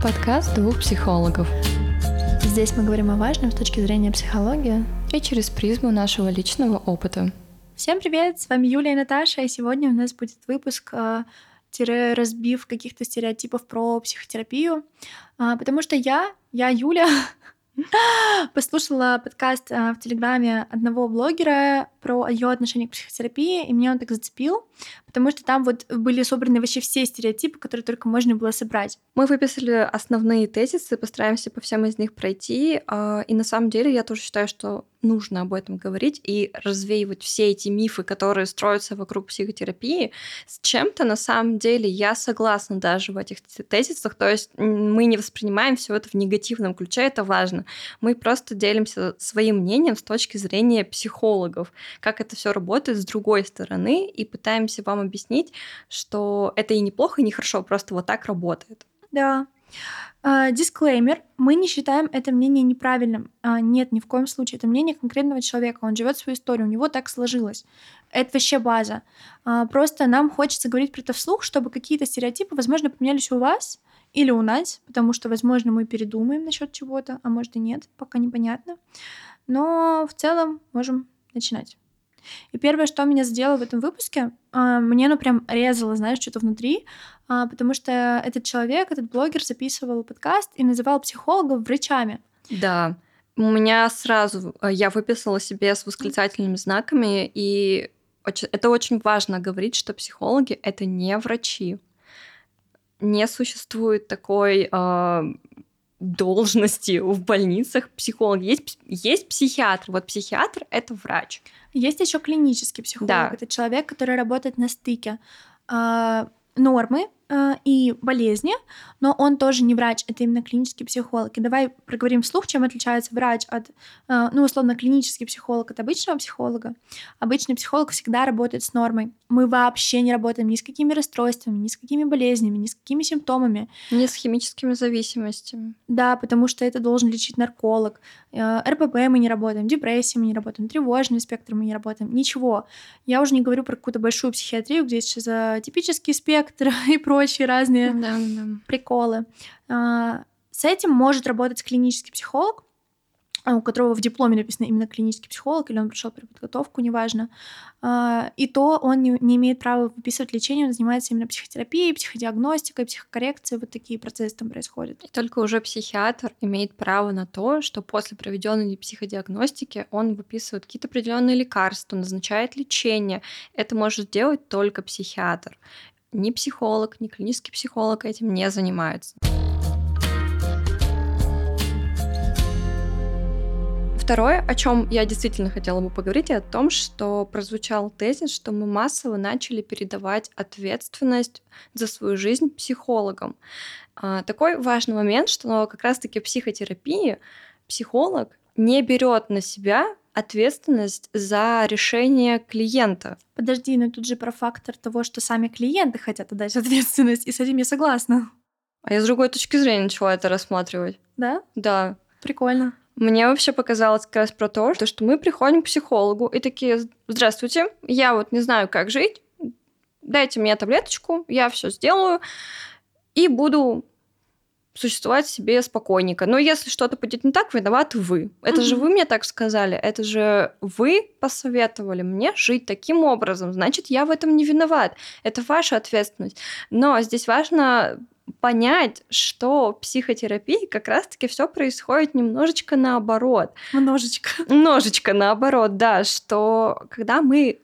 Подкаст двух психологов. Здесь мы говорим о важном с точки зрения психологии и через призму нашего личного опыта. Всем привет, с вами Юлия и Наташа, и сегодня у нас будет выпуск э, разбив каких-то стереотипов про психотерапию, а, потому что я, я Юля, Послушала подкаст а, в Телеграме одного блогера про ее отношение к психотерапии, и меня он так зацепил, потому что там вот были собраны вообще все стереотипы, которые только можно было собрать. Мы выписали основные тезисы, постараемся по всем из них пройти, а, и на самом деле я тоже считаю, что нужно об этом говорить и развеивать все эти мифы, которые строятся вокруг психотерапии. С чем-то на самом деле я согласна даже в этих тезисах, то есть мы не воспринимаем все это в негативном ключе, это важно. Мы просто делимся своим мнением с точки зрения психологов, как это все работает с другой стороны, и пытаемся вам объяснить, что это и неплохо, и не хорошо, просто вот так работает. Да. А, дисклеймер. Мы не считаем это мнение неправильным. Uh, нет, ни в коем случае. Это мнение конкретного человека. Он живет свою историю. У него так сложилось. Это вообще база. Uh, просто нам хочется говорить про это вслух, чтобы какие-то стереотипы, возможно, поменялись у вас или у нас, потому что, возможно, мы передумаем насчет чего-то, а может и нет, пока непонятно. Но в целом можем начинать. И первое, что меня задело в этом выпуске, а, мне, ну, прям резало, знаешь, что-то внутри, а, потому что этот человек, этот блогер записывал подкаст и называл психологов врачами. Да, у меня сразу, э, я выписала себе с восклицательными знаками, и это очень важно говорить, что психологи — это не врачи. Не существует такой э, должности в больницах психологи. Есть, есть психиатр. Вот психиатр — это врач. Есть еще клинический психолог. Да. Это человек, который работает на стыке а, нормы Э, и болезни, но он тоже не врач, это именно клинический психолог. И давай проговорим вслух, чем отличается врач от, э, ну, условно, клинический психолог от обычного психолога. Обычный психолог всегда работает с нормой. Мы вообще не работаем ни с какими расстройствами, ни с какими болезнями, ни с какими симптомами. Ни с химическими зависимостями. Да, потому что это должен лечить нарколог. Э, РПП мы не работаем, депрессии мы не работаем, тревожный спектр мы не работаем, ничего. Я уже не говорю про какую-то большую психиатрию, где есть типический спектр и прочие разные да, да. приколы. А, с этим может работать клинический психолог, у которого в дипломе написано именно клинический психолог, или он прошел переподготовку, неважно. А, и то он не, имеет права выписывать лечение, он занимается именно психотерапией, психодиагностикой, психокоррекцией, вот такие процессы там происходят. И только уже психиатр имеет право на то, что после проведенной психодиагностики он выписывает какие-то определенные лекарства, назначает лечение. Это может сделать только психиатр ни психолог, ни клинический психолог этим не занимаются. Второе, о чем я действительно хотела бы поговорить, о том, что прозвучал тезис, что мы массово начали передавать ответственность за свою жизнь психологам. А, такой важный момент, что как раз-таки в психотерапии психолог не берет на себя ответственность за решение клиента. Подожди, но тут же про фактор того, что сами клиенты хотят отдать ответственность, и с этим я согласна. А я с другой точки зрения начала это рассматривать. Да? Да. Прикольно. Мне вообще показалось как раз про то, что мы приходим к психологу и такие, здравствуйте, я вот не знаю, как жить, дайте мне таблеточку, я все сделаю и буду существовать себе спокойненько. Но если что-то пойдет не так, виноваты вы. Это mm-hmm. же вы мне так сказали, это же вы посоветовали мне жить таким образом, значит, я в этом не виноват. Это ваша ответственность. Но здесь важно понять, что в психотерапии как раз-таки все происходит немножечко наоборот. Немножечко. Немножечко наоборот, да, что когда мы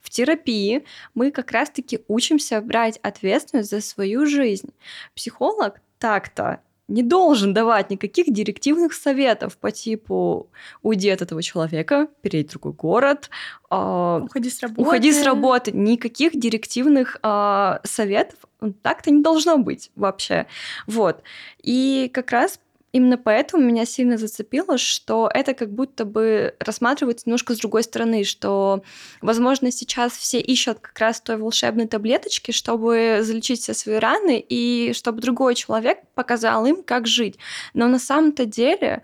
в терапии мы как раз-таки учимся брать ответственность за свою жизнь. Психолог так-то не должен давать никаких директивных советов по типу уйди от этого человека, перейди в другой город, э, уходи с работы. Уходи с работы. Никаких директивных э, советов так-то не должно быть вообще. Вот. И как раз Именно поэтому меня сильно зацепило, что это как будто бы рассматривается немножко с другой стороны, что, возможно, сейчас все ищут как раз той волшебной таблеточки, чтобы залечить все свои раны, и чтобы другой человек показал им, как жить. Но на самом-то деле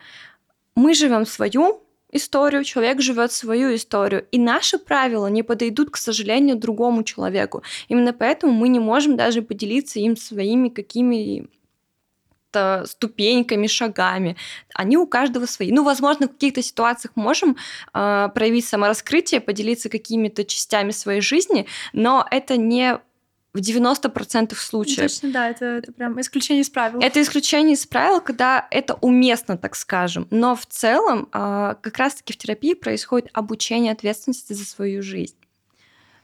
мы живем свою историю, человек живет свою историю, и наши правила не подойдут, к сожалению, другому человеку. Именно поэтому мы не можем даже поделиться им своими какими какими-то ступеньками, шагами. Они у каждого свои. Ну, возможно, в каких-то ситуациях можем э, проявить самораскрытие, поделиться какими-то частями своей жизни, но это не в 90% случаев. Точно, да, это, это прям исключение из правил. Это исключение из правил, когда это уместно, так скажем. Но в целом э, как раз-таки в терапии происходит обучение ответственности за свою жизнь.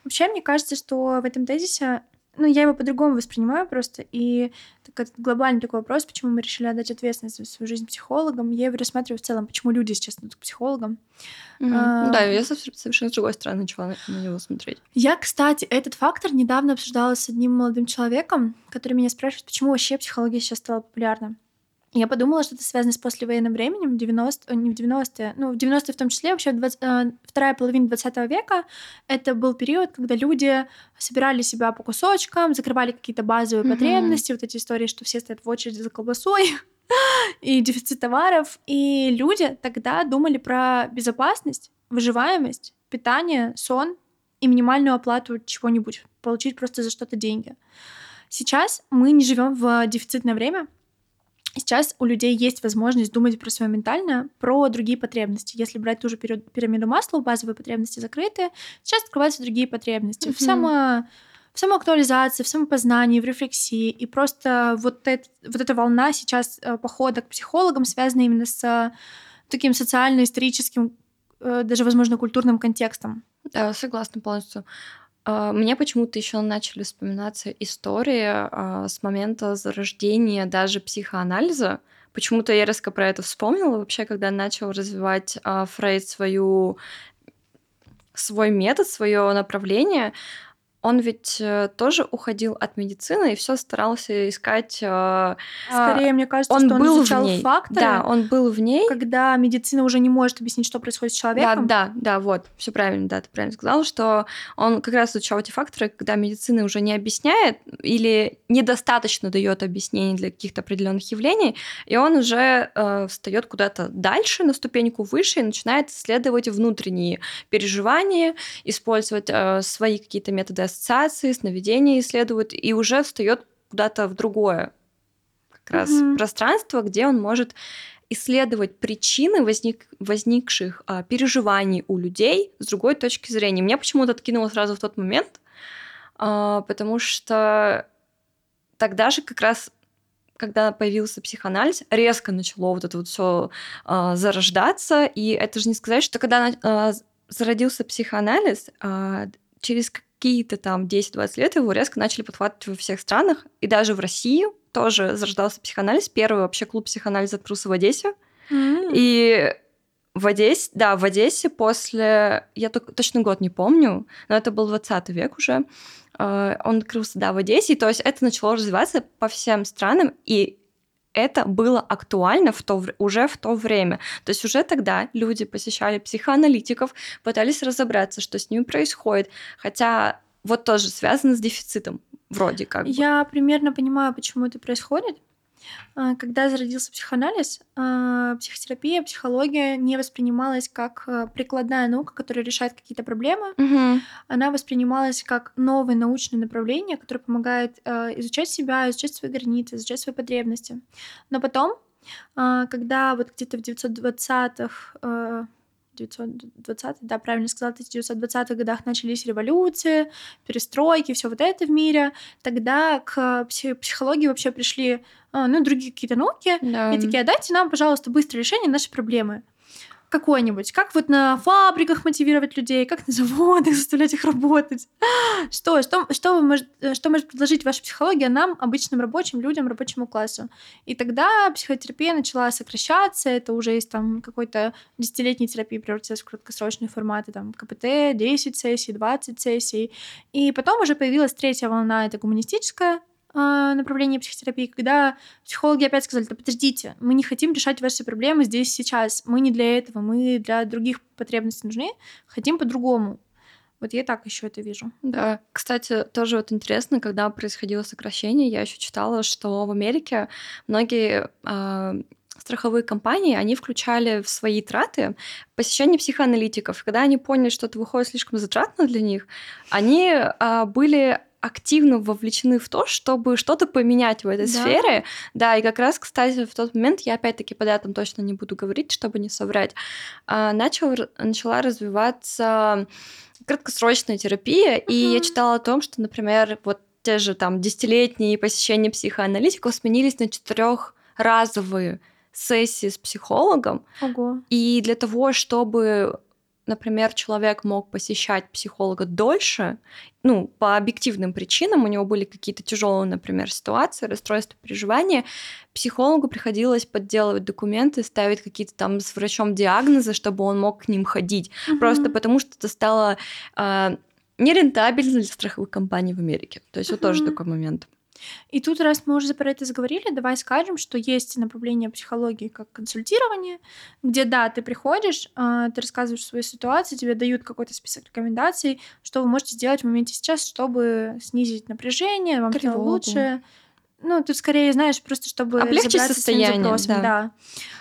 Вообще, мне кажется, что в этом тезисе ну, я его по-другому воспринимаю просто. И так, глобальный такой вопрос, почему мы решили отдать ответственность за свою жизнь психологам, я его рассматриваю в целом, почему люди сейчас идут к психологам. Mm-hmm. А, да, я совершенно с другой стороны начала на, на него смотреть. Я, кстати, этот фактор недавно обсуждала с одним молодым человеком, который меня спрашивает, почему вообще психология сейчас стала популярна. Я подумала, что это связано с послевоенным временем, 90, не в 90-е, ну, в 90-е в том числе, вообще 20, э, вторая половина 20 века, это был период, когда люди собирали себя по кусочкам, закрывали какие-то базовые mm-hmm. потребности, вот эти истории, что все стоят в очереди за колбасой, и дефицит товаров, и люди тогда думали про безопасность, выживаемость, питание, сон и минимальную оплату чего-нибудь, получить просто за что-то деньги. Сейчас мы не живем в дефицитное время, Сейчас у людей есть возможность думать про свое ментальное, про другие потребности. Если брать ту же пирамиду масла, базовые потребности закрыты, сейчас открываются другие потребности. Mm-hmm. В, само, в самоактуализации, в самопознании, в рефлексии. И просто вот, это, вот эта волна сейчас э, похода к психологам связана именно с таким социально-историческим, э, даже, возможно, культурным контекстом. Да, согласна полностью. А, мне почему-то еще начали вспоминаться истории а, с момента зарождения даже психоанализа. Почему-то я резко про это вспомнила вообще, когда начал развивать а, Фрейд свою свой метод, свое направление, он ведь э, тоже уходил от медицины и все старался искать. Э, Скорее, мне кажется, он что он был изучал в ней. факторы. Да, он был в ней. Когда медицина уже не может объяснить, что происходит с человеком. Да, да, да, вот, все правильно, да, ты правильно сказал, что он как раз изучал эти факторы, когда медицина уже не объясняет или недостаточно дает объяснений для каких-то определенных явлений, и он уже э, встает куда-то дальше, на ступеньку выше, и начинает исследовать внутренние переживания, использовать э, свои какие-то методы ассоциации, сновидения исследует и уже встает куда-то в другое как раз mm-hmm. пространство, где он может исследовать причины возник, возникших а, переживаний у людей с другой точки зрения. Мне почему-то откинуло сразу в тот момент, а, потому что тогда же как раз когда появился психоанализ, резко начало вот это вот все а, зарождаться, и это же не сказать, что когда а, зародился психоанализ, а, через какие-то там 10-20 лет его резко начали подхватывать во всех странах, и даже в России тоже зарождался психоанализ. Первый вообще клуб психоанализа открылся в Одессе. Mm-hmm. И в Одессе, да, в Одессе после, я только, точно год не помню, но это был 20 век уже, э, он открылся, да, в Одессе, и, то есть это начало развиваться по всем странам, и это было актуально в то, уже в то время. То есть уже тогда люди посещали психоаналитиков, пытались разобраться, что с ними происходит. Хотя вот тоже связано с дефицитом, вроде как. Я бы. примерно понимаю, почему это происходит. А, когда зародился психоанализ, а, психотерапия, психология не воспринималась как а, прикладная наука, которая решает какие-то проблемы. Угу. Она воспринималась как новое научное направление, которое помогает изучать себя, изучать свои границы, изучать свои потребности. Но потом, когда вот где-то в 920-х 1920 да, правильно сказала, в 1920-х годах начались революции, перестройки, все вот это в мире, тогда к психологии вообще пришли, а, ну, другие какие-то науки, да. и такие, «А дайте нам, пожалуйста, быстрое решение нашей проблемы какой-нибудь. Как вот на фабриках мотивировать людей, как на заводах заставлять их работать. Что, что, что, может, что может предложить ваша психология нам, обычным рабочим людям, рабочему классу? И тогда психотерапия начала сокращаться, это уже из там какой-то десятилетней терапии превратилась в краткосрочные форматы, там КПТ, 10 сессий, 20 сессий. И потом уже появилась третья волна, это гуманистическая а, направление психотерапии, когда психологи опять сказали, да подождите, мы не хотим решать ваши проблемы здесь сейчас, мы не для этого, мы для других потребностей нужны, хотим по-другому. Вот я так еще это вижу. Да, кстати, тоже вот интересно, когда происходило сокращение, я еще читала, что в Америке многие э, страховые компании, они включали в свои траты посещение психоаналитиков. Когда они поняли, что это выходит слишком затратно для них, они э, были активно вовлечены в то, чтобы что-то поменять в этой Да. сфере. Да, и как раз, кстати, в тот момент, я опять-таки по датам точно не буду говорить, чтобы не соврать, а, начал, начала развиваться краткосрочная терапия, и я читала о том, что, например, вот те же там десятилетние посещения психоаналитиков сменились на четырехразовые сессии с психологом, Ого. и для того, чтобы, например, человек мог посещать психолога дольше, ну, по объективным причинам, у него были какие-то тяжелые, например, ситуации, расстройства переживания, психологу приходилось подделывать документы, ставить какие-то там с врачом диагнозы, чтобы он мог к ним ходить. Просто Мгм. потому что это стало а, нерентабельно для страховых компаний в Америке. То есть вот тоже такой момент. И тут, раз мы уже про это заговорили, давай скажем, что есть направление психологии как консультирование, где, да, ты приходишь, а, ты рассказываешь свою ситуацию, тебе дают какой-то список рекомендаций, что вы можете сделать в моменте сейчас, чтобы снизить напряжение, вам стало лучше. Ну, тут скорее, знаешь, просто чтобы Облегчить состояние, запросом, да.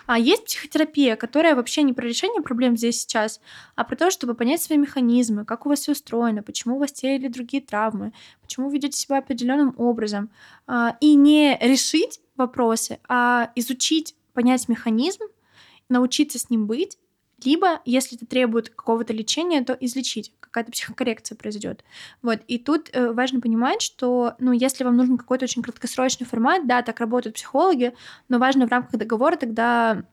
А есть психотерапия, которая вообще не про решение проблем здесь сейчас, а про то, чтобы понять свои механизмы, как у вас все устроено, почему у вас те или другие травмы, почему вы ведете себя определенным образом. А, И не решить вопросы, а изучить, понять механизм, научиться с ним быть, либо, если это требует какого-то лечения, то излечить, какая-то психокоррекция произойдет. Вот. И тут э, важно понимать, что, ну, если вам нужен какой-то очень краткосрочный формат, да, так работают психологи, но важно в рамках договора тогда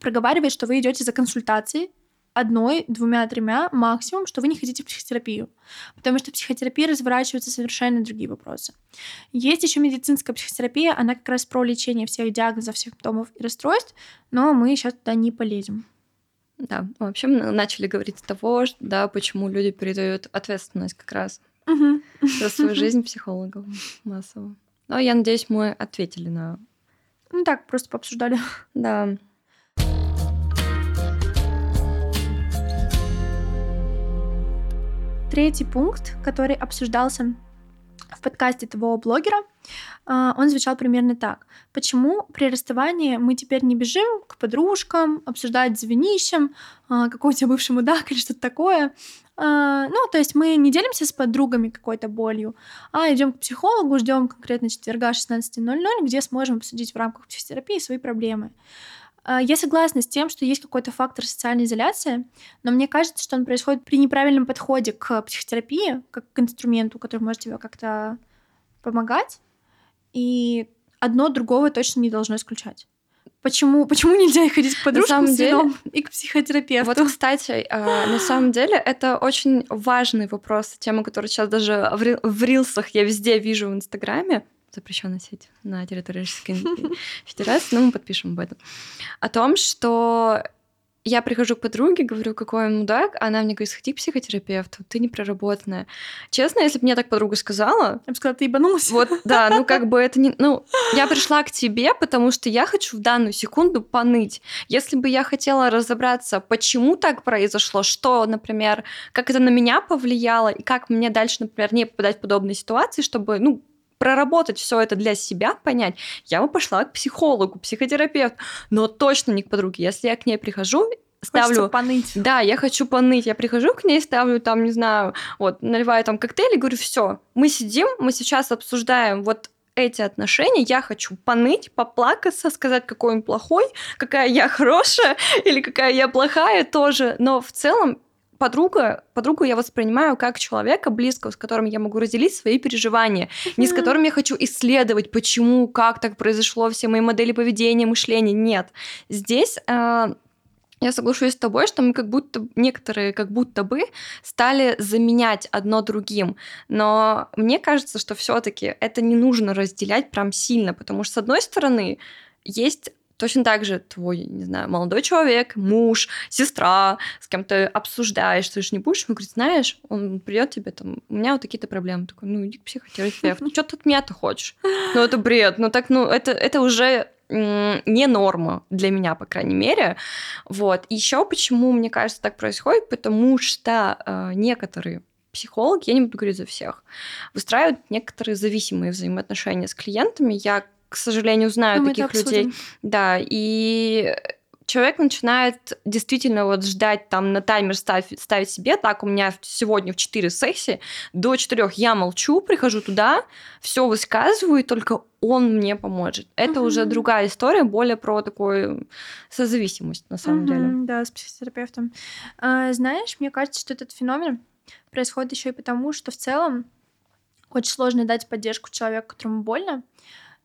проговаривать, что вы идете за консультацией одной, двумя, тремя максимум, что вы не хотите в психотерапию. Потому что в психотерапии разворачиваются совершенно другие вопросы. Есть еще медицинская психотерапия, она как раз про лечение всех диагнозов, симптомов и расстройств, но мы сейчас туда не полезем. Да, вообще мы начали говорить с того, да, почему люди передают ответственность как раз Мгм. за свою жизнь психологам массово. Но я надеюсь, мы ответили на... Ну так, просто пообсуждали. Да. Третий пункт, который обсуждался в подкасте того блогера, а, он звучал примерно так. Почему при расставании мы теперь не бежим к подружкам, обсуждать с звенищем, а, какой у тебя бывший мудак или что-то такое. А, Ну, то есть мы не делимся с подругами какой-то болью, а идем к психологу, ждем конкретно четверга 16.00, где сможем обсудить в рамках психотерапии свои проблемы. А, Я согласна с тем, что есть какой-то фактор социальной изоляции, но мне кажется, что он происходит при неправильном подходе к психотерапии, как к инструменту, который может тебе как-то помогать, и одно другого точно не должно исключать. Почему, почему нельзя ходить к подружкам самом с деле- и к психотерапевту? Вот, кстати, а, на самом деле это очень важный вопрос, тема, которую сейчас даже в рилсах я везде вижу в Инстаграме, запрещенная сеть на территории Российской Федерации, но мы подпишем об этом, о том, что я прихожу к подруге, говорю, какой он мудак, она мне говорит, сходи к психотерапевту, ты не проработанная. Честно, если бы мне так подруга сказала, Я бы сказала, ты ебанулась. вот, да, ну как бы это не... Ну, я пришла к тебе, потому что я хочу в данную секунду поныть. Если бы я хотела разобраться, почему так произошло, что, например, как это на меня повлияло, и как мне дальше, например, не попадать в подобные ситуации, чтобы, ну, проработать все это для себя, понять, я бы пошла к психологу, психотерапевту, но точно не к подруге. Если я к ней прихожу, Хочется ставлю поныть. да, я хочу поныть. Я прихожу к ней, ставлю там, не знаю, вот, наливаю там коктейль и говорю, все, мы сидим, мы сейчас обсуждаем вот эти отношения, я хочу поныть, поплакаться, сказать, какой он плохой, какая я хорошая или какая я плохая тоже. Но в целом подруга, подругу я воспринимаю как человека близкого, с которым я могу разделить свои переживания, не с которым я хочу исследовать, почему, как так произошло, все мои модели поведения, мышления. Нет. Здесь э, я соглашусь с тобой, что мы как будто некоторые как будто бы стали заменять одно другим. Но мне кажется, что все-таки это не нужно разделять прям сильно, потому что, с одной стороны, есть точно так же твой, не знаю, молодой человек, муж, сестра, с кем ты обсуждаешь, ты же не будешь ему говорить, знаешь, он придет тебе там, у меня вот такие-то проблемы. Такой, ну иди к психотерапевту, что ты от меня-то хочешь? Ну это бред, ну так, ну это, это уже не норма для меня, по крайней мере. Вот. Еще почему, мне кажется, так происходит, потому что э, некоторые психологи, я не буду говорить за всех, выстраивают некоторые зависимые взаимоотношения с клиентами. Я, к сожалению, знаю Ну, таких людей. Да, и человек начинает действительно вот ждать там на таймер ставить, ставить себе, так, у меня сегодня в 4 сессии, до 4 я молчу, прихожу туда, все высказываю, и только он мне поможет. Это угу. уже другая история, более про такую созависимость, на самом угу, деле. Да, с психотерапевтом. А, знаешь, мне кажется, что этот феномен происходит еще и потому, что в целом очень сложно дать поддержку человеку, которому больно.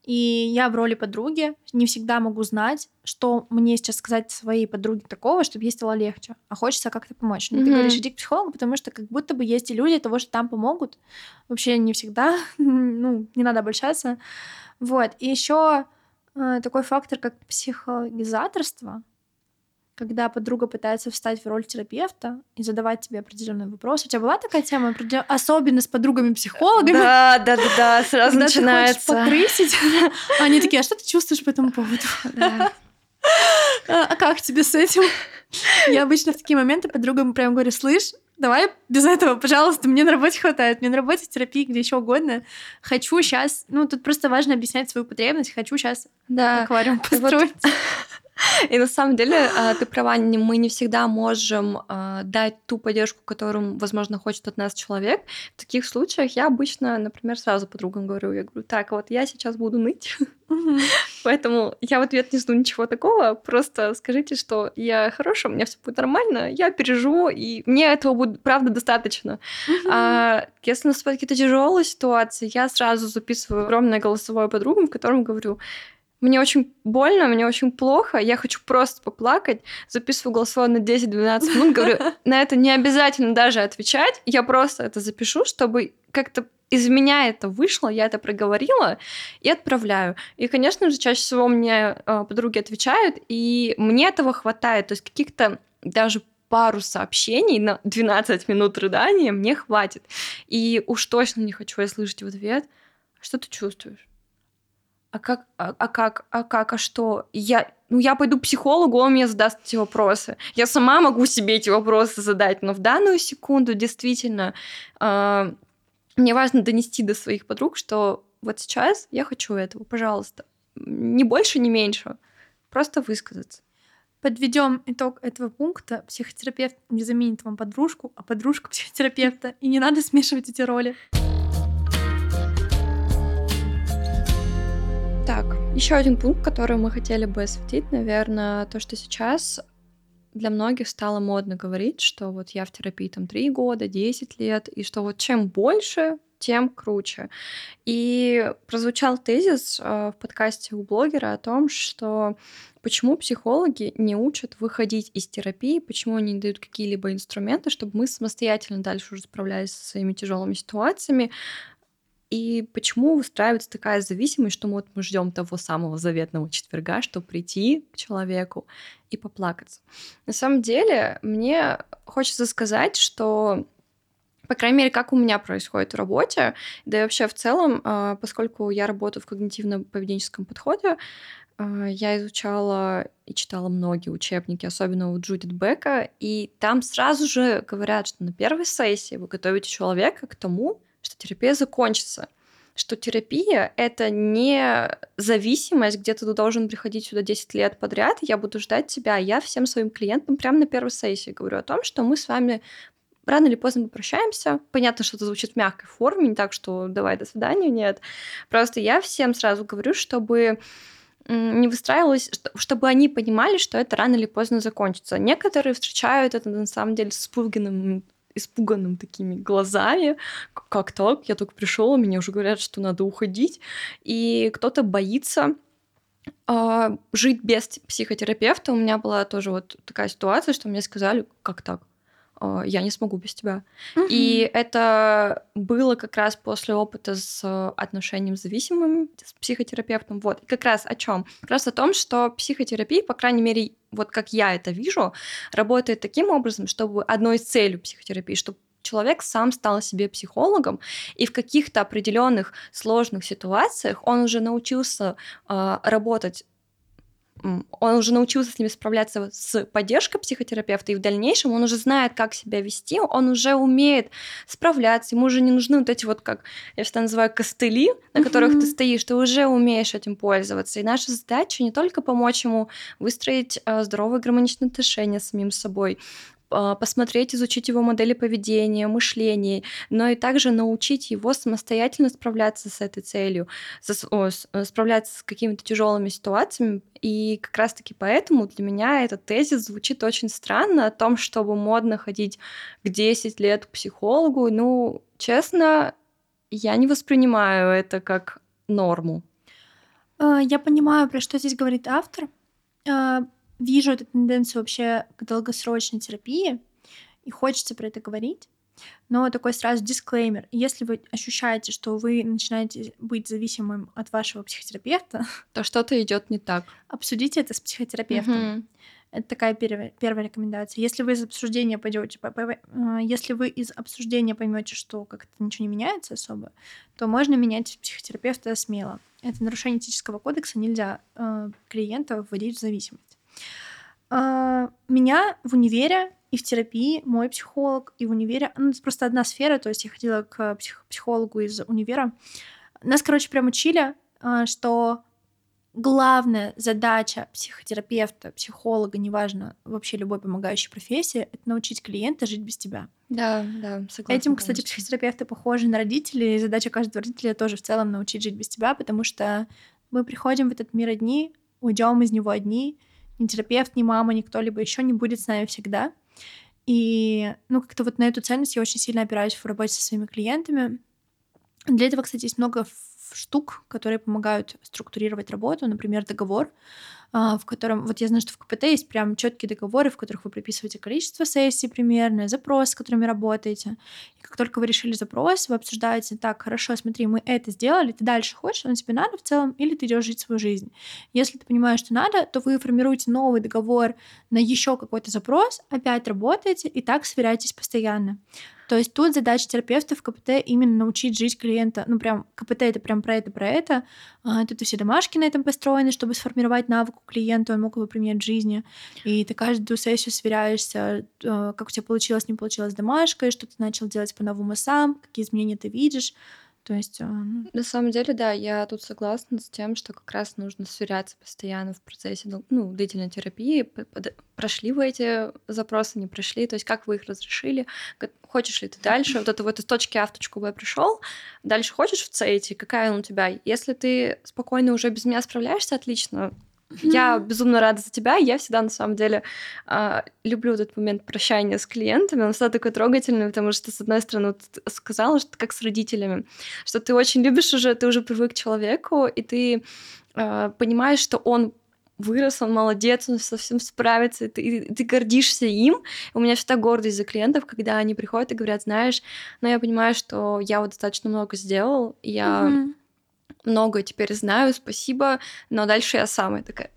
И я в роли подруги не всегда могу знать, что мне сейчас сказать своей подруге такого, чтобы ей стало легче. А хочется как-то помочь. Mm-hmm. Ты говоришь, иди к психологу, потому что как будто бы есть и люди того, что там помогут. Вообще не всегда. ну, не надо обольщаться. Вот. И еще э, такой фактор, как психологизаторство когда подруга пытается встать в роль терапевта и задавать тебе определенные вопросы. У тебя была такая тема, особенно с подругами-психологами? Да, да, да, да, сразу когда начинается. Ты потрысить, они такие, а что ты чувствуешь по этому поводу? А, а как тебе с этим? Я обычно в такие моменты подругам прям говорю, слышь, давай без этого, пожалуйста, мне на работе хватает, мне на работе терапии, где еще угодно. Хочу сейчас, ну, тут просто важно объяснять свою потребность, хочу сейчас да. аквариум построить. Вот и на самом деле а, ты права, мы не всегда можем а, дать ту поддержку, которую, возможно, хочет от нас человек. В таких случаях я обычно, например, сразу подругам говорю, я говорю, так, вот я сейчас буду ныть, поэтому я в ответ не жду ничего такого, просто скажите, что я хорошая, у меня все будет нормально, я переживу, и мне этого будет, правда, достаточно. А если наступают какие-то тяжелые ситуации, я сразу записываю огромное голосовое подругам, в котором говорю, мне очень больно, мне очень плохо, я хочу просто поплакать, записываю голосовое на 10-12 минут, говорю, на это не обязательно даже отвечать, я просто это запишу, чтобы как-то из меня это вышло, я это проговорила и отправляю. И, конечно же, чаще всего мне э, подруги отвечают, и мне этого хватает, то есть каких-то даже пару сообщений на 12 минут рыдания мне хватит. И уж точно не хочу я слышать в ответ, что ты чувствуешь? А как, а, а как, а как, а что? Я, ну, я пойду к психологу, он мне задаст эти вопросы. Я сама могу себе эти вопросы задать, но в данную секунду действительно э, мне важно донести до своих подруг, что вот сейчас я хочу этого, пожалуйста. Ни больше, ни меньше. Просто высказаться. Подведем итог этого пункта. Психотерапевт не заменит вам подружку, а подружка психотерапевта. И не надо смешивать эти роли. Еще один пункт, который мы хотели бы осветить, наверное, то, что сейчас для многих стало модно говорить, что вот я в терапии там 3 года, 10 лет, и что вот чем больше, тем круче. И прозвучал тезис э, в подкасте у блогера о том, что почему психологи не учат выходить из терапии, почему они не дают какие-либо инструменты, чтобы мы самостоятельно дальше уже справлялись со своими тяжелыми ситуациями, и почему выстраивается такая зависимость, что мы, вот мы ждем того самого заветного четверга, чтобы прийти к человеку и поплакаться. На самом деле, мне хочется сказать, что по крайней мере, как у меня происходит в работе, да и вообще в целом, а, поскольку я работаю в когнитивно-поведенческом подходе, а, я изучала и читала многие учебники, особенно у Джудит Бека, и там сразу же говорят, что на первой сессии вы готовите человека к тому, что терапия закончится, что терапия — это не зависимость, где ты должен приходить сюда 10 лет подряд, я буду ждать тебя. Я всем своим клиентам прямо на первой сессии говорю о том, что мы с вами рано или поздно попрощаемся. Понятно, что это звучит в мягкой форме, не так, что давай, до свидания, нет. Просто я всем сразу говорю, чтобы не выстраивалось, чтобы они понимали, что это рано или поздно закончится. Некоторые встречают это на самом деле с испуганным испуганным такими глазами. Как так? Я только пришел, мне уже говорят, что надо уходить. И кто-то боится э, жить без психотерапевта. У меня была тоже вот такая ситуация, что мне сказали, как так? А, я не смогу без тебя. Угу. И это было как раз после опыта с отношением с зависимым, с психотерапевтом. Вот. И как раз о чем? Как раз о том, что психотерапия, по крайней мере, вот как я это вижу, работает таким образом, чтобы одной из целей психотерапии, чтобы человек сам стал себе психологом, и в каких-то определенных сложных ситуациях он уже научился э, работать он уже научился с ними справляться с поддержкой психотерапевта, и в дальнейшем он уже знает, как себя вести, он уже умеет справляться, ему уже не нужны вот эти вот, как я всегда называю, костыли, на которых mm-hmm. ты стоишь, ты уже умеешь этим пользоваться. И наша задача не только помочь ему выстроить э, здоровые гармоничные отношения с самим собой, посмотреть, изучить его модели поведения, мышления, но и также научить его самостоятельно справляться с этой целью, э, справляться с какими-то тяжелыми ситуациями. И как раз-таки поэтому для меня этот тезис звучит очень странно о том, чтобы модно ходить к 10 лет к психологу. Ну, честно, я не воспринимаю это как норму. А, я понимаю, про что здесь говорит автор а, вижу эту тенденцию вообще к долгосрочной терапии, и хочется про это говорить. Но такой сразу дисклеймер. Если вы ощущаете, что вы начинаете быть зависимым от вашего психотерапевта, то что-то идет не так. Обсудите это с психотерапевтом. Угу. Это такая первая, первая рекомендация. Если вы из обсуждения пойдете, а, если вы из обсуждения поймете, что как-то ничего не меняется особо, то можно менять психотерапевта смело. Это нарушение этического кодекса, нельзя э, клиента вводить в зависимость. А, меня в универе и в терапии мой психолог, и в универе... Ну, это просто одна сфера, то есть я ходила к псих, психологу из универа. Нас, короче, прям учили, а, что главная задача психотерапевта, психолога, неважно, вообще любой помогающей профессии, это научить клиента жить без тебя. Да, да, согласна. Этим, кстати, психотерапевты похожи на родителей, и задача каждого родителя тоже в целом научить жить без тебя, потому что мы приходим в этот мир одни, уйдем из него одни, ни терапевт, ни мама, ни кто-либо еще не будет с нами всегда. И, ну, как-то вот на эту ценность я очень сильно опираюсь в работе со своими клиентами. Для этого, кстати, есть много штук, которые помогают структурировать работу, например, договор. А, в котором, вот я знаю, что в КПТ есть прям четкие договоры, в которых вы прописываете количество сессий примерно, запрос, с которыми работаете. И как только вы решили запрос, вы обсуждаете, так, хорошо, смотри, мы это сделали, ты дальше хочешь, оно тебе надо в целом, или ты идешь жить свою жизнь. Если ты понимаешь, что надо, то вы формируете новый договор на еще какой-то запрос, опять работаете и так сверяетесь постоянно. То есть тут задача терапевта в КПТ именно научить жить клиента. Ну, прям КПТ это прям про это, про это. А, тут и все домашки на этом построены, чтобы сформировать навык у клиента, он мог его применять в жизни. И ты каждую сессию сверяешься, а, как у тебя получилось, не получилось домашкой, что ты начал делать по-новому сам, какие изменения ты видишь. То есть... А, ну... На самом деле, да, я тут согласна с тем, что как раз нужно сверяться постоянно в процессе ну, длительной терапии. Прошли вы эти запросы, не прошли, то есть как вы их разрешили, хочешь ли ты дальше, вот это вот из точки А в точку Б пришел, дальше хочешь в идти, какая он у тебя. Если ты спокойно уже без меня справляешься, отлично, я безумно рада за тебя. Я всегда, на самом деле, э, люблю этот момент прощания с клиентами. Он всегда такой трогательный, потому что, с одной стороны, ты сказала, что как с родителями, что ты очень любишь уже, ты уже привык к человеку, и ты э, понимаешь, что он вырос, он молодец, он совсем справится, и ты, и ты гордишься им. У меня всегда гордость за клиентов, когда они приходят и говорят, знаешь, но ну, я понимаю, что я вот достаточно много сделал, я mm-hmm много теперь знаю, спасибо, но дальше я сама такая,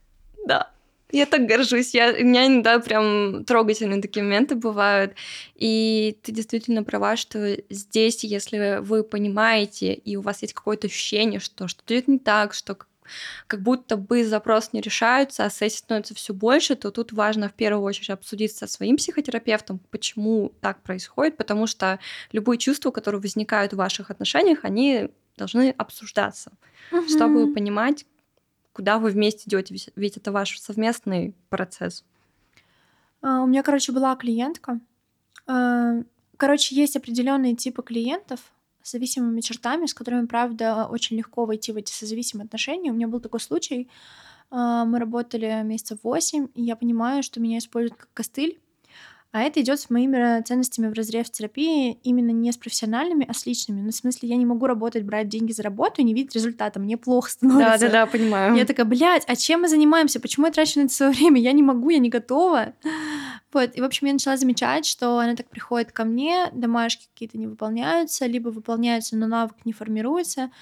да, я так горжусь. Я, у меня иногда прям трогательные такие моменты бывают. И ты действительно права, что здесь, если вы понимаете, и у вас есть какое-то ощущение, что что-то идет не так, что как будто бы запрос не решаются, а сессий становится все больше, то тут важно в первую очередь обсудить со своим психотерапевтом, почему так происходит, потому что любые чувства, которые возникают в ваших отношениях, они должны обсуждаться, угу. чтобы понимать, куда вы вместе идете, ведь это ваш совместный процесс. А, у меня, короче, была клиентка. А, короче, есть определенные типы клиентов с зависимыми чертами, с которыми, правда, очень легко войти в эти созависимые отношения. У меня был такой случай. А, мы работали месяцев восемь, и я понимаю, что меня используют как костыль а это идет с моими ценностями в разрез терапии именно не с профессиональными, а с личными. Ну, в смысле, я не могу работать, брать деньги за работу и не видеть результата. Мне плохо становится. Да, да, да, понимаю. Я такая, блядь, а чем мы занимаемся? Почему я трачу на это свое время? Я не могу, я не готова. Вот, и, в общем, я начала замечать, что она так приходит ко мне, домашки какие-то не выполняются, либо выполняются, но навык не формируется.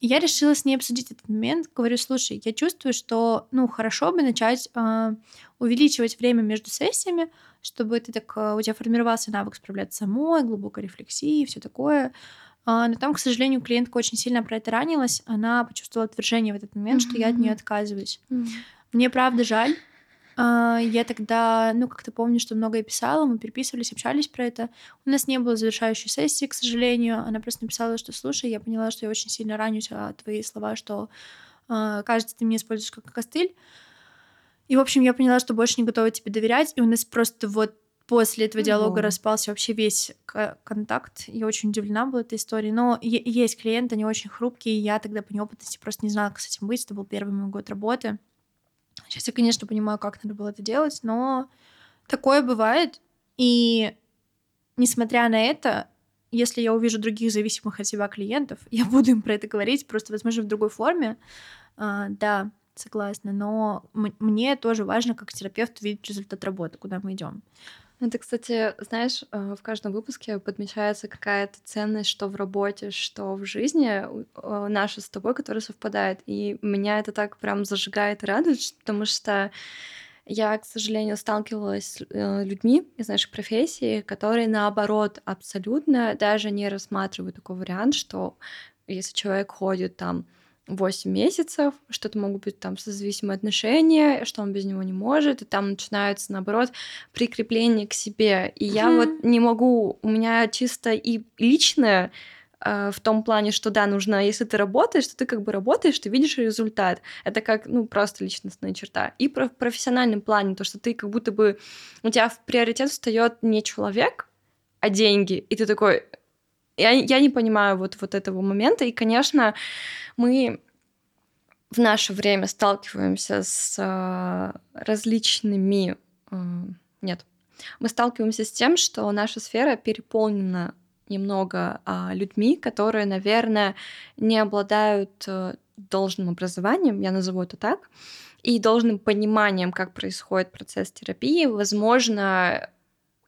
И я решила с ней обсудить этот момент. Говорю, слушай, я чувствую, что, ну, хорошо бы начать э, увеличивать время между сессиями, чтобы ты так, э, у тебя формировался навык справляться самой, глубокой рефлексии, все такое. А, но там, к сожалению, клиентка очень сильно про это ранилась. Она почувствовала отвержение в этот момент, mm-hmm. что я от нее отказываюсь. Mm-hmm. Мне правда жаль. А, я тогда, ну, как-то помню, что многое писала, мы переписывались, общались про это. У нас не было завершающей сессии, к сожалению. Она просто написала, что слушай, я поняла, что я очень сильно ранюсь о твои слова, что а, кажется, ты меня используешь как костыль. И, в общем, я поняла, что больше не готова тебе доверять, и у нас просто вот после этого диалога распался вообще весь контакт. Я очень удивлена была этой историей. Но есть клиенты, они очень хрупкие, и я тогда по неопытности просто не знала, как с этим быть. Это был первый мой год работы. Сейчас я, конечно, понимаю, как надо было это делать, но такое бывает. И несмотря на это, если я увижу других зависимых от себя клиентов, я буду им про это говорить, просто, возможно, в другой форме. А, да, согласна. Но мне тоже важно, как терапевт, видеть результат работы, куда мы идем. Это, кстати, знаешь, э, в каждом выпуске подмечается какая-то ценность, что в работе, что в жизни э, наша с тобой, которая совпадает. И меня это так прям зажигает и радует, потому что я, к сожалению, сталкивалась с э, людьми из нашей профессии, которые, наоборот, абсолютно даже не рассматривают такой вариант, что если человек ходит там 8 месяцев, что это могут быть там созависимые отношения, что он без него не может, и там начинается, наоборот, прикрепление к себе. И mm-hmm. я вот не могу, у меня чисто и личное э, в том плане, что да, нужно, если ты работаешь, то ты как бы работаешь, ты видишь результат. Это как, ну, просто личностная черта. И про- в профессиональном плане, то, что ты как будто бы, у тебя в приоритет встает не человек, а деньги. И ты такой, я, я не понимаю вот, вот этого момента. И, конечно, мы в наше время сталкиваемся с э, различными... Э, нет. Мы сталкиваемся с тем, что наша сфера переполнена немного э, людьми, которые, наверное, не обладают э, должным образованием, я назову это так, и должным пониманием, как происходит процесс терапии. Возможно,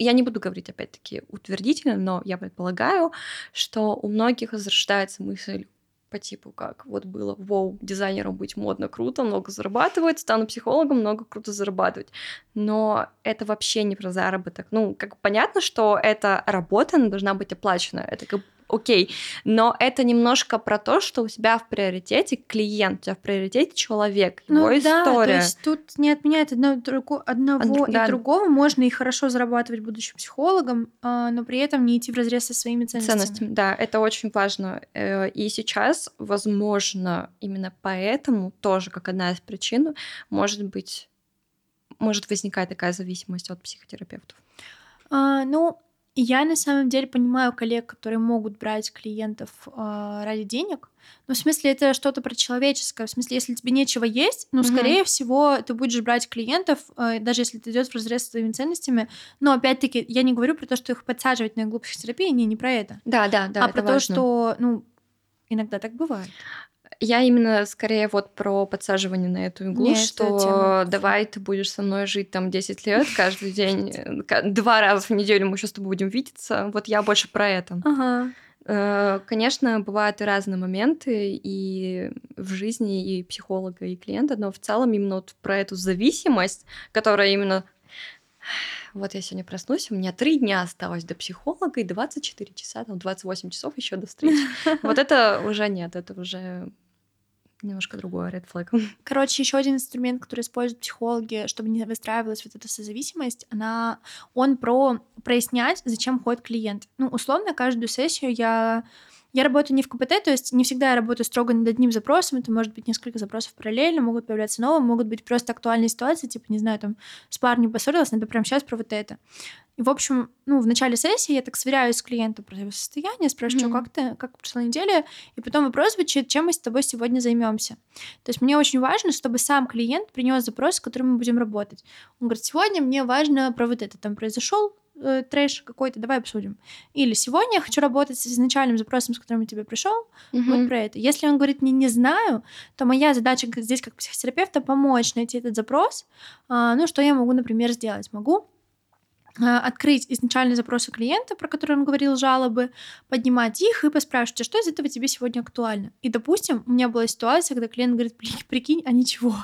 я не буду говорить опять-таки утвердительно, но я предполагаю, что у многих возрождается мысль по типу как вот было, вау, дизайнером быть модно, круто, много зарабатывать, стану психологом, много круто зарабатывать. Но это вообще не про заработок. Ну, как понятно, что эта работа, она должна быть оплачена. Это как окей. Но это немножко про то, что у тебя в приоритете клиент, у тебя в приоритете человек, его ну, история. Да, то есть тут не отменяет одно, друго, одного Од, и да. другого. Можно и хорошо зарабатывать будущим психологом, а, но при этом не идти в разрез со своими ценностями. Ценностями, да, это очень важно. Э, и сейчас, возможно, именно поэтому тоже как одна из причин может быть может возникать такая зависимость от психотерапевтов. А, ну, я на самом деле понимаю коллег, которые могут брать клиентов э, ради денег. Ну, в смысле, это что-то про человеческое. В смысле, если тебе нечего есть, ну, mm-hmm. скорее всего, ты будешь брать клиентов, э, даже если ты идет в разрез с твоими ценностями. Но опять-таки, я не говорю про то, что их подсаживать на глупость терапии, не, не про это. Да, да, да. А про важно. то, что, ну, иногда так бывает. Я именно скорее вот про подсаживание на эту иглу, Нет, что давай ты будешь со мной жить там 10 лет, каждый день, два раза в неделю мы еще с тобой будем видеться. Вот я больше про это. Ага. Э, конечно, бывают и разные моменты и в жизни и психолога, и клиента, но в целом именно вот про эту зависимость, которая именно вот я сегодня проснусь, у меня три дня осталось до психолога и 24 часа, там 28 часов еще до встречи. Вот это уже нет, это уже немножко другое, red flag. Короче, еще один инструмент, который используют психологи, чтобы не выстраивалась вот эта созависимость, она, он про прояснять, зачем ходит клиент. Ну, условно, каждую сессию я я работаю не в КПТ, то есть не всегда я работаю строго над одним запросом, это может быть несколько запросов параллельно, могут появляться новые, могут быть просто актуальные ситуации, типа, не знаю, там, с парнем поссорилась, надо прямо сейчас про вот это. И, в общем, ну, в начале сессии я так сверяюсь с клиентом про его состояние, спрашиваю, mm-hmm. как ты, как прошла неделя, и потом вопрос звучит, чем мы с тобой сегодня займемся. То есть мне очень важно, чтобы сам клиент принес запрос, с которым мы будем работать. Он говорит, сегодня мне важно про вот это, там произошел э, трэш какой-то, давай обсудим. Или сегодня я хочу работать с изначальным запросом, с которым я тебе пришел, mm-hmm. вот про это. Если он говорит мне не знаю, то моя задача здесь как психотерапевта помочь найти этот запрос. А, ну, что я могу, например, сделать? Могу открыть изначальные запросы клиента, про которые он говорил, жалобы, поднимать их и поспрашивать, а что из этого тебе сегодня актуально. И, допустим, у меня была ситуация, когда клиент говорит, прикинь, а ничего.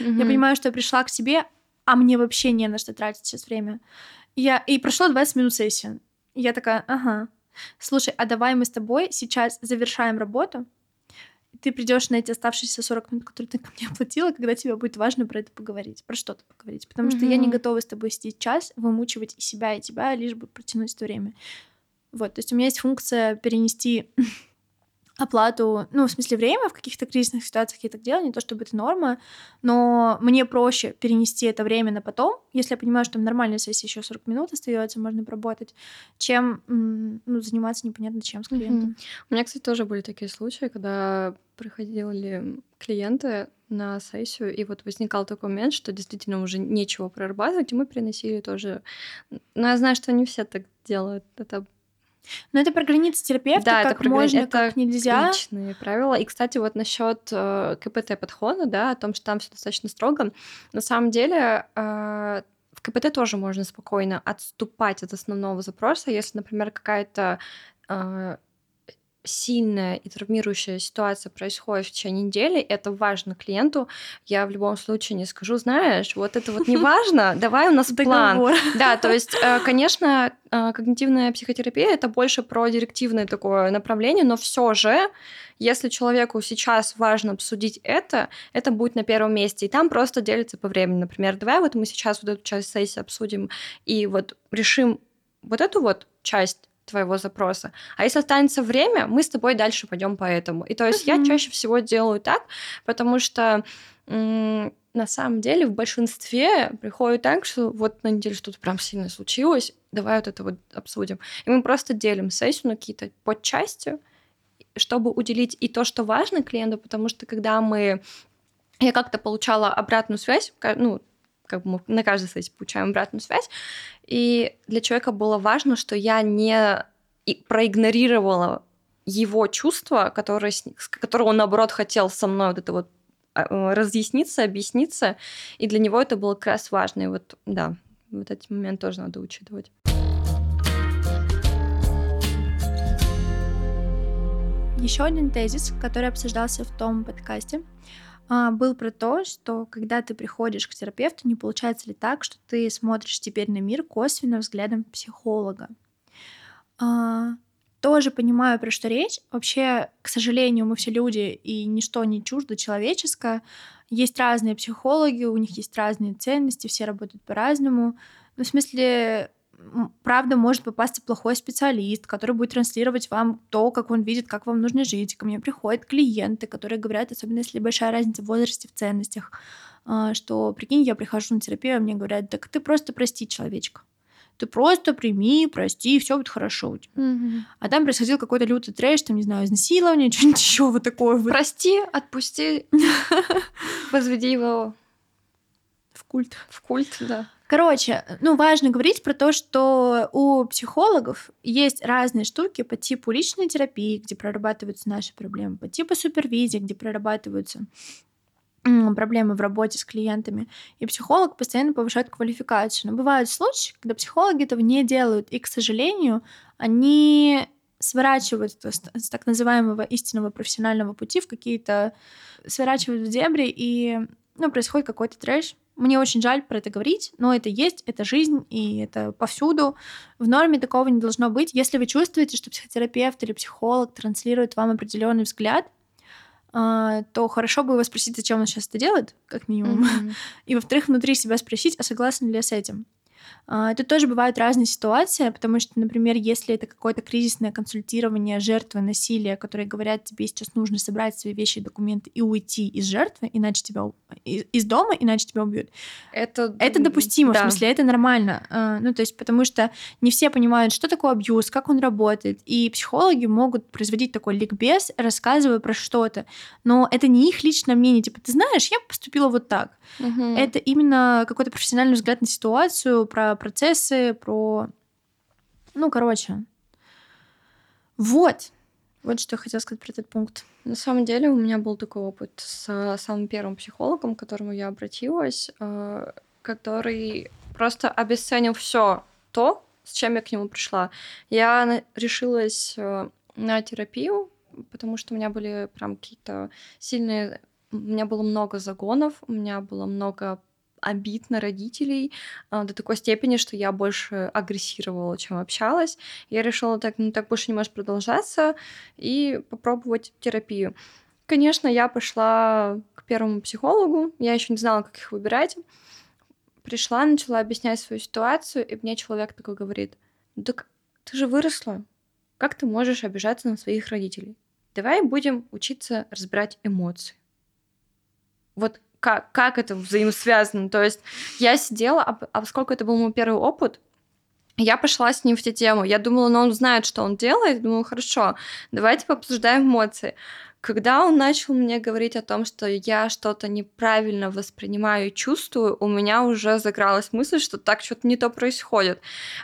Mm-hmm. Я понимаю, что я пришла к себе, а мне вообще не на что тратить сейчас время. Я... И прошло 20 минут сессии. я такая, ага. Слушай, а давай мы с тобой сейчас завершаем работу, ты придешь на эти оставшиеся 40 минут, которые ты ко мне оплатила, когда тебе будет важно про это поговорить, про что-то поговорить. Потому mm-hmm. что я не готова с тобой сидеть час, вымучивать и себя, и тебя, лишь бы протянуть это время. Вот, то есть у меня есть функция перенести оплату, ну, в смысле, время в каких-то кризисных ситуациях я так делаю, не то чтобы это норма, но мне проще перенести это время на потом, если я понимаю, что там нормальная сессия еще 40 минут остается, можно поработать, чем ну, заниматься непонятно чем с клиентом. Mm-hmm. У меня, кстати, тоже были такие случаи, когда приходили клиенты на сессию, и вот возникал такой момент, что действительно уже нечего прорабатывать, и мы приносили тоже... Но я знаю, что не все так делают. Это но это про границы терапевта, да, как это про можно, это как нельзя. личные правила. И, кстати, вот насчет э, КПТ-подхода, да, о том, что там все достаточно строго, на самом деле э, в КПТ тоже можно спокойно отступать от основного запроса, если, например, какая-то э, сильная и травмирующая ситуация происходит в течение недели, это важно клиенту, я в любом случае не скажу, знаешь, вот это вот не важно, давай у нас план. Да, то есть, э, конечно, э, когнитивная психотерапия это больше про директивное такое направление, но все же, если человеку сейчас важно обсудить это, это будет на первом месте, и там просто делится по времени. Например, давай вот мы сейчас вот эту часть сессии обсудим и вот решим вот эту вот часть твоего запроса. А если останется время, мы с тобой дальше пойдем по этому. И то есть mm-hmm. я чаще всего делаю так, потому что м- на самом деле в большинстве приходит так, что вот на неделе что-то прям сильно случилось, давай вот это вот обсудим. И мы просто делим сессию на какие-то подчасти, чтобы уделить и то, что важно клиенту, потому что когда мы я как-то получала обратную связь, ну, как бы мы на каждой сессии получаем обратную связь. И для человека было важно, что я не проигнорировала его чувства, которые, которые он, наоборот, хотел со мной вот это вот а, э, разъясниться, объясниться. И для него это было как раз важно. И вот, да, вот этот момент тоже надо учитывать. Еще один тезис, который обсуждался в том подкасте, а, был про то, что когда ты приходишь к терапевту, не получается ли так, что ты смотришь теперь на мир косвенно взглядом психолога. А, тоже понимаю, про что речь. Вообще, к сожалению, мы все люди, и ничто не чуждо человеческое. Есть разные психологи, у них есть разные ценности, все работают по-разному. Ну, в смысле, правда может попасться плохой специалист, который будет транслировать вам то, как он видит, как вам нужно жить. Ко мне приходят клиенты, которые говорят, особенно если большая разница в возрасте, в ценностях, а, что, прикинь, я прихожу на терапию, а мне говорят, так ты просто прости человечка. Ты просто прими, прости, все будет хорошо у тебя. Mm-hmm. А там происходил какой-то лютый трэш, там, не знаю, изнасилование, что-нибудь еще вот такое. Прости, отпусти, возведи его в культ. В культ, да. Короче, ну, важно говорить про то, что у психологов есть разные штуки по типу личной терапии, где прорабатываются наши проблемы, по типу супервизии, где прорабатываются проблемы в работе с клиентами. И психолог постоянно повышает квалификацию. Но бывают случаи, когда психологи этого не делают. И, к сожалению, они сворачивают с так называемого истинного профессионального пути в какие-то... сворачивают в дебри, и ну, происходит какой-то трэш, мне очень жаль про это говорить, но это есть, это жизнь, и это повсюду. В норме такого не должно быть. Если вы чувствуете, что психотерапевт или психолог транслирует вам определенный взгляд, а, то хорошо бы его спросить, зачем он сейчас это делает, как минимум. Mm-hmm. И, во-вторых, внутри себя спросить, а согласен ли я с этим. А, тут тоже бывают разные ситуации, потому что, например, если это какое-то кризисное консультирование жертвы насилия, которые говорят тебе сейчас нужно собрать свои вещи и документы и уйти из жертвы, иначе тебя из дома, иначе тебя убьют. Это, это допустимо, да. в смысле, это нормально. А, ну, то есть, потому что не все понимают, что такое абьюз, как он работает, и психологи могут производить такой ликбез, рассказывая про что-то, но это не их личное мнение, типа, ты знаешь, я поступила вот так. Угу. Это именно какой-то профессиональный взгляд на ситуацию, про процессы, про... Ну, короче. Вот. Вот что я хотела сказать про этот пункт. На самом деле у меня был такой опыт с самым первым психологом, к которому я обратилась, э, который просто обесценил все то, с чем я к нему пришла. Я решилась э, на терапию, потому что у меня были прям какие-то сильные... У меня было много загонов, у меня было много обид на родителей а, до такой степени, что я больше агрессировала, чем общалась. Я решила, так, ну так больше не может продолжаться, и попробовать терапию. конечно, я пошла к первому психологу. Я еще не знала, как их выбирать. Пришла, начала объяснять свою ситуацию, и мне человек такой говорит, «Ну так ты же выросла. Как ты можешь обижаться на своих родителей? Давай будем учиться разбирать эмоции. Вот как, как это взаимосвязано? То есть я сидела, а, а поскольку это был мой первый опыт, я пошла с ним в те тему. Я думала, ну он знает, что он делает. Думаю, хорошо, давайте пообсуждаем эмоции. Когда он начал мне говорить о том, что я что-то неправильно воспринимаю и чувствую, у меня уже закралась мысль, что так что-то не то происходит.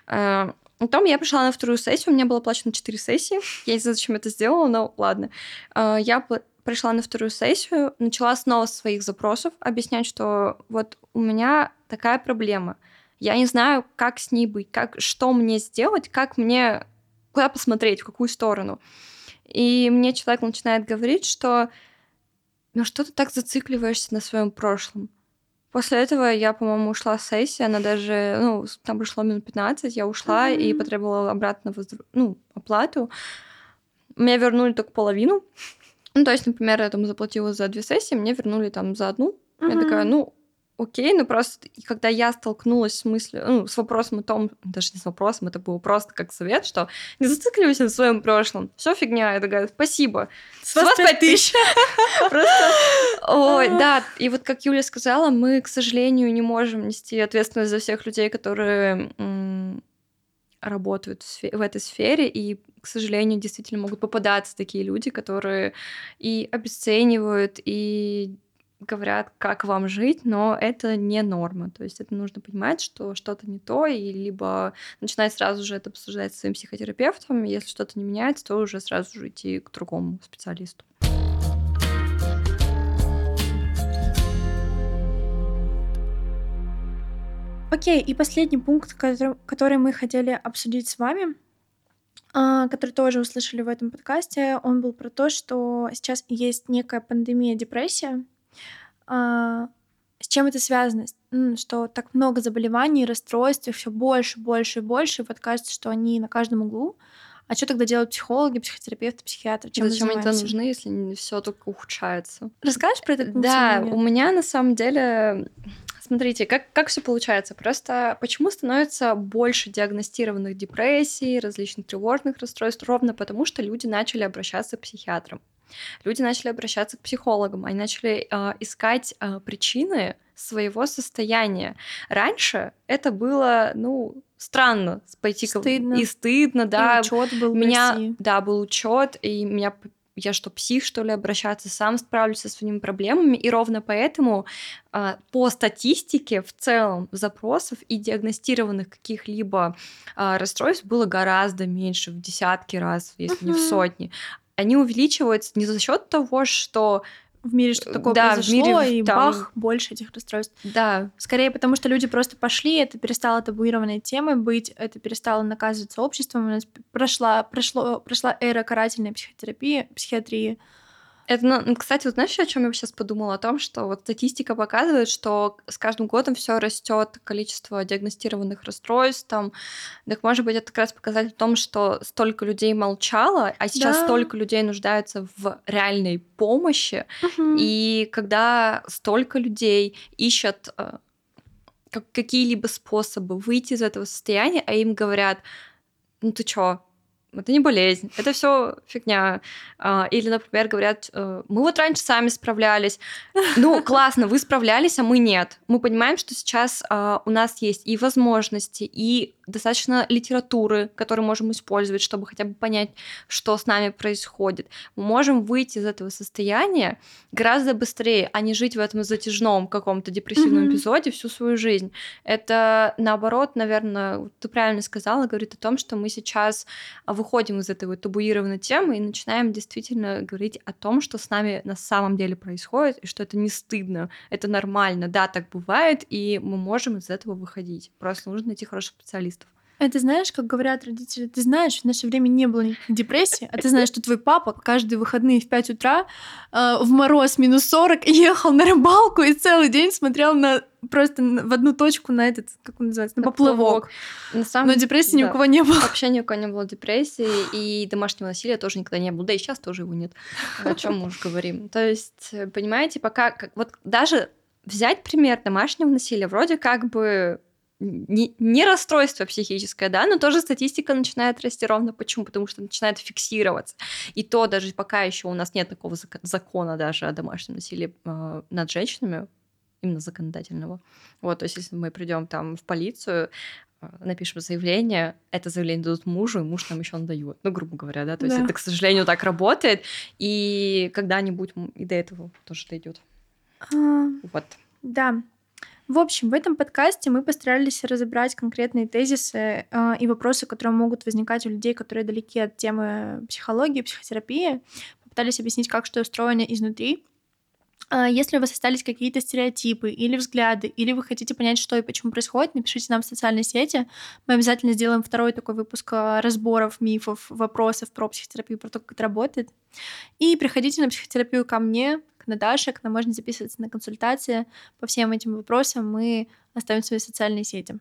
Э, потом я пришла на вторую сессию, у меня было оплачено 4 сессии. Я не знаю, зачем это сделала, но ладно. Э, я пришла на вторую сессию, начала снова с своих запросов объяснять, что вот у меня такая проблема. Я не знаю, как с ней быть, как, что мне сделать, как мне, куда посмотреть, в какую сторону. И мне человек начинает говорить, что ну что ты так зацикливаешься на своем прошлом? После этого я, по-моему, ушла с сессии, она даже, ну, там прошло минут 15, я ушла mm-hmm. и потребовала обратно возд... ну, оплату. Мне вернули только половину. Ну, то есть, например, я там заплатила за две сессии, мне вернули там за одну. Mm-hmm. Я такая, ну, окей, но просто когда я столкнулась с мыслью, ну, с вопросом о том, даже не с вопросом, это было просто как совет, что не зацикливайся на своем прошлом, все фигня, я такая, спасибо, с, с вас пять тысяч. Просто, ой, да, и вот как Юля сказала, мы, к сожалению, не можем нести ответственность за всех людей, которые работают в этой сфере, и, к сожалению, действительно могут попадаться такие люди, которые и обесценивают, и говорят, как вам жить, но это не норма. То есть это нужно понимать, что что-то не то, и либо начинать сразу же это обсуждать с своим психотерапевтом, если что-то не меняется, то уже сразу же идти к другому специалисту. Окей, и последний пункт, который, который мы хотели обсудить с вами, а, который тоже услышали в этом подкасте, он был про то, что сейчас есть некая пандемия депрессия, а, с чем это связано? Что так много заболеваний, расстройств, все больше, больше и больше. И вот кажется, что они на каждом углу. А что тогда делают психологи, психотерапевты, психиатры? Чем Зачем они нужны, если все только ухудшается? Расскажешь про это? Да, у меня на самом деле Смотрите, как, как все получается? Просто почему становится больше диагностированных депрессий, различных тревожных расстройств? Ровно потому, что люди начали обращаться к психиатрам. Люди начали обращаться к психологам, они начали э, искать э, причины своего состояния. Раньше это было, ну, странно пойти стыдно. и стыдно, да. И учет был меня, да, был учет, и меня я что, псих, что ли, обращаться, сам справлюсь со своими проблемами. И ровно поэтому а, по статистике в целом запросов и диагностированных каких-либо а, расстройств было гораздо меньше, в десятки раз, если uh-huh. не в сотни они увеличиваются не за счет того, что в мире что такое да, произошло, мире, и там... бах, больше этих расстройств. Да. Скорее потому, что люди просто пошли, это перестало табуированной темой быть, это перестало наказываться обществом, у нас прошла, прошло, прошла эра карательной психотерапии, психиатрии, это, ну, кстати, вот знаешь, о чем я сейчас подумала? О том, что вот статистика показывает, что с каждым годом все растет количество диагностированных расстройств. Там, так может быть, это как раз показатель в том, что столько людей молчало, а сейчас да. столько людей нуждаются в реальной помощи. Угу. И когда столько людей ищут э, какие-либо способы выйти из этого состояния, а им говорят, ну ты чё, это не болезнь, это все фигня. А, или, например, говорят, э, мы вот раньше сами справлялись. Ну, классно, вы справлялись, а мы нет. Мы понимаем, что сейчас а, у нас есть и возможности, и достаточно литературы, которую можем использовать, чтобы хотя бы понять, что с нами происходит. Мы можем выйти из этого состояния гораздо быстрее, а не жить в этом затяжном каком-то депрессивном mm-hmm. эпизоде всю свою жизнь. Это наоборот, наверное, ты правильно сказала, говорит о том, что мы сейчас выходим из этой вот табуированной темы и начинаем действительно говорить о том, что с нами на самом деле происходит, и что это не стыдно, это нормально, да, так бывает, и мы можем из этого выходить. Просто нужно найти хороших специалистов. Это знаешь, как говорят родители, ты знаешь, в наше время не было никаких депрессий, а ты знаешь, что твой папа каждые выходные в 5 утра э, в мороз минус 40 ехал на рыбалку и целый день смотрел на просто в одну точку на этот, как он называется, на, на поплывок. На самом... Но депрессии да. ни у кого не было. Вообще ни у кого не было депрессии, и домашнего насилия тоже никогда не было. Да и сейчас тоже его нет. О чем мы уже говорим. То есть, понимаете, пока... Как, вот даже взять пример домашнего насилия, вроде как бы не, не расстройство психическое, да, но тоже статистика начинает расти ровно почему? Потому что начинает фиксироваться. И то даже пока еще у нас нет такого закона даже о домашнем насилии э, над женщинами, именно законодательного. Вот, то есть если мы придем там в полицию, э, напишем заявление, это заявление дадут мужу, и муж нам еще дает. Ну, грубо говоря, да. То есть да. это, к сожалению, так работает. И когда-нибудь и до этого тоже дойдет. А, вот. Да. В общем, в этом подкасте мы постарались разобрать конкретные тезисы э, и вопросы, которые могут возникать у людей, которые далеки от темы психологии, психотерапии. Попытались объяснить, как что устроено изнутри. Э, если у вас остались какие-то стереотипы или взгляды, или вы хотите понять, что и почему происходит, напишите нам в социальной сети. Мы обязательно сделаем второй такой выпуск а, разборов, мифов, вопросов про психотерапию, про то, как это работает. И приходите на психотерапию ко мне, Наташе, к нам можно записываться на консультации по всем этим вопросам. Мы оставим свои социальные сети.